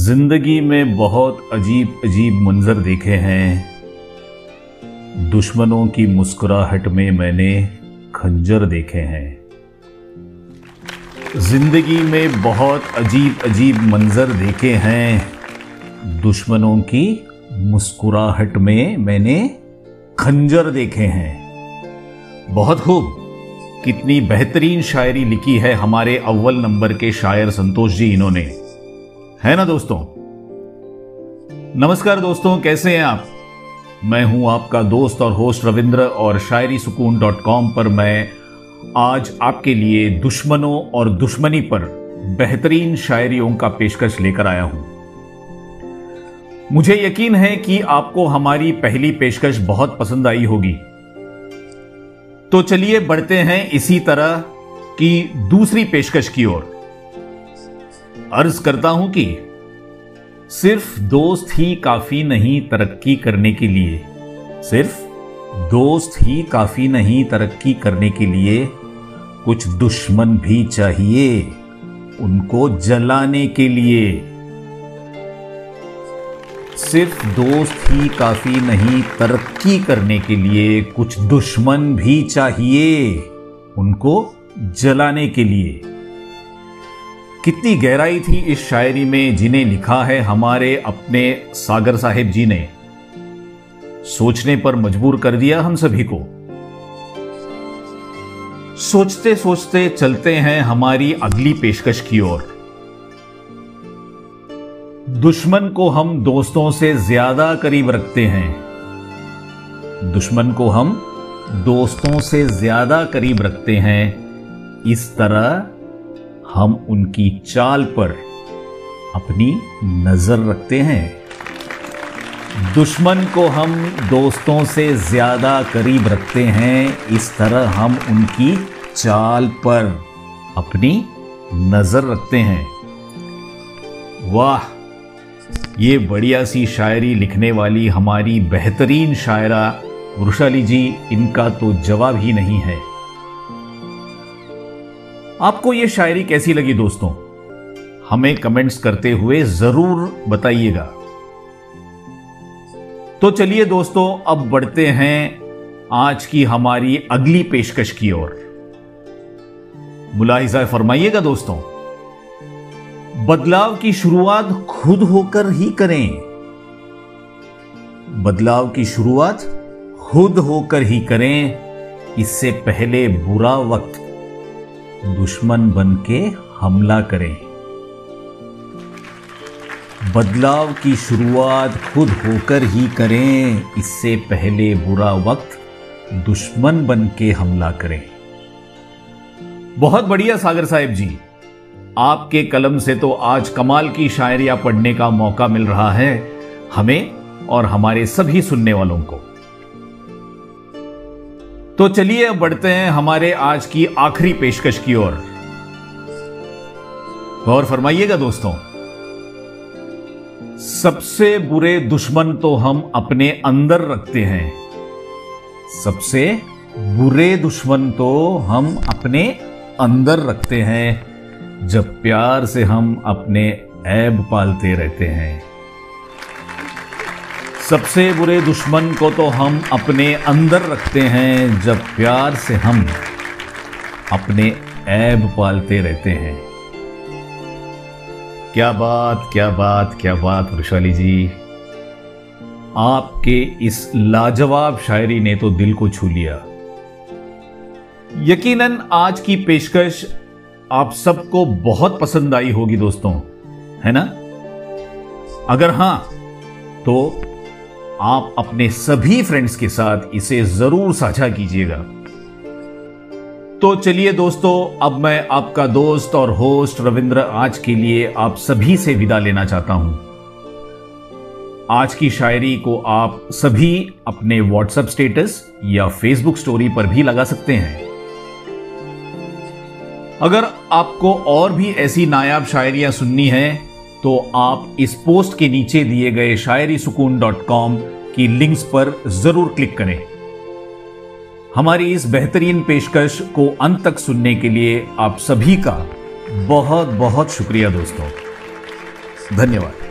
ज़िंदगी में बहुत अजीब अजीब मंजर देखे हैं। दुश्मनों की मुस्कुराहट में मैंने खंजर देखे हैं। ज़िंदगी में बहुत अजीब अजीब मंजर देखे हैं। दुश्मनों की मुस्कुराहट में मैंने खंजर देखे हैं। बहुत खूब। कितनी बेहतरीन शायरी लिखी है हमारे अव्वल नंबर के शायर संतोष जी इन्होंने। है ना दोस्तों? नमस्कार दोस्तों, कैसे हैं आप? मैं हूँ आपका दोस्त और होस्ट रविंद्र और शायरी सुकून डॉट कॉम पर मैं आज आपके लिए दुश्मनों और दुश्मनी पर बेहतरीन शायरियों का पेशकश लेकर आया हूँ। मुझे यकीन है कि आपको हमारी पहली पेशकश बहुत पसंद आई होगी। तो चलिए बढ़ते हैं इसी तरह की दूसरी पेशकश की ओर। अर्ज़ करता हूँ कि सिर्फ़ दोस्त ही काफ़ी नहीं तरक्की करने के लिए, सिर्फ़ दोस्त ही काफ़ी नहीं तरक्की करने के लिए कुछ दुश्मन भी चाहिए उनको जलाने के लिए। सिर्फ़ दोस्त ही काफ़ी नहीं तरक्की करने के लिए कुछ दुश्मन भी चाहिए उनको जलाने के लिए। कितनी गहराई थी इस शायरी में जिन्हें लिखा है हमारे अपने सागर साहिब जी ने? सोचने पर मजबूर कर दिया हम सभी को। सोचते सोचते चलते हैं हमारी अगली पेशकश की ओर। दुश्मन को हम दोस्तों से ज़्यादा करीब रखते हैं। दुश्मन को हम दोस्तों से ज़्यादा करीब रखते हैं। इस तरह हम उनकी चाल पर अपनी नज़र रखते हैं। दुश्मन को हम दोस्तों से ज़्यादा करीब रखते हैं। इस तरह हम उनकी चाल पर अपनी नज़र रखते हैं। वाह! ये बढ़िया सी शायरी लिखने वाली हमारी बेहतरीन शायरा वृषाली जी, इनका तो जवाब ही नहीं है। आपको ये शायरी कैसी लगी दोस्तों? हमें कमेंट्स करते हुए ज़रूर बताइएगा। तो चलिए दोस्तों, अब बढ़ते हैं आज की हमारी अगली पेशकश की ओर। मुलाहिजा फरमाइएगा दोस्तों, बदलाव की शुरुआत खुद होकर ही करें। बदलाव की शुरुआत खुद होकर ही करें, इससे पहले बुरा वक्त दुश्मन बन के हमला करें। बदलाव की शुरुआत खुद होकर ही करें। इससे पहले बुरा वक्त दुश्मन बन के हमला करें। बहुत बढ़िया सागर साहेब जी। आपके कलम से तो आज कमाल की शायरिया पढ़ने का मौका मिल रहा है हमें और हमारे सभी सुनने वालों को। तो चलिए अब बढ़ते हैं हमारे आज की आखिरी पेशकश की ओर। गौर फरमाइएगा दोस्तों, सबसे बुरे दुश्मन तो हम अपने अंदर रखते हैं। सबसे बुरे दुश्मन तो हम अपने अंदर रखते हैं, जब प्यार से हम अपने ऐब पालते रहते हैं। सबसे बुरे दुश्मन को तो हम अपने अंदर रखते हैं, जब प्यार से हम अपने ऐब पालते रहते हैं। क्या बात क्या बात क्या बात, वृशाली जी। आपके इस लाजवाब शायरी ने तो दिल को छू लिया। यकीनन आज की पेशकश आप सबको बहुत पसंद आई होगी दोस्तों, है ना? अगर हाँ तो आप अपने सभी फ्रेंड्स के साथ इसे ज़रूर साझा कीजिएगा। तो चलिए दोस्तों, अब मैं आपका दोस्त और होस्ट रविंद्र आज के लिए आप सभी से विदा लेना चाहता हूँ। आज की शायरी को आप सभी अपने व्हाट्सएप स्टेटस या फेसबुक स्टोरी पर भी लगा सकते हैं। अगर आपको और भी ऐसी नायाब शायरियाँ सुननी है तो आप इस पोस्ट के नीचे दिए गए शायरी सुकून डॉट कॉम की लिंक्स पर ज़रूर क्लिक करें। हमारी इस बेहतरीन पेशकश को अंत तक सुनने के लिए आप सभी का बहुत बहुत शुक्रिया दोस्तों। धन्यवाद।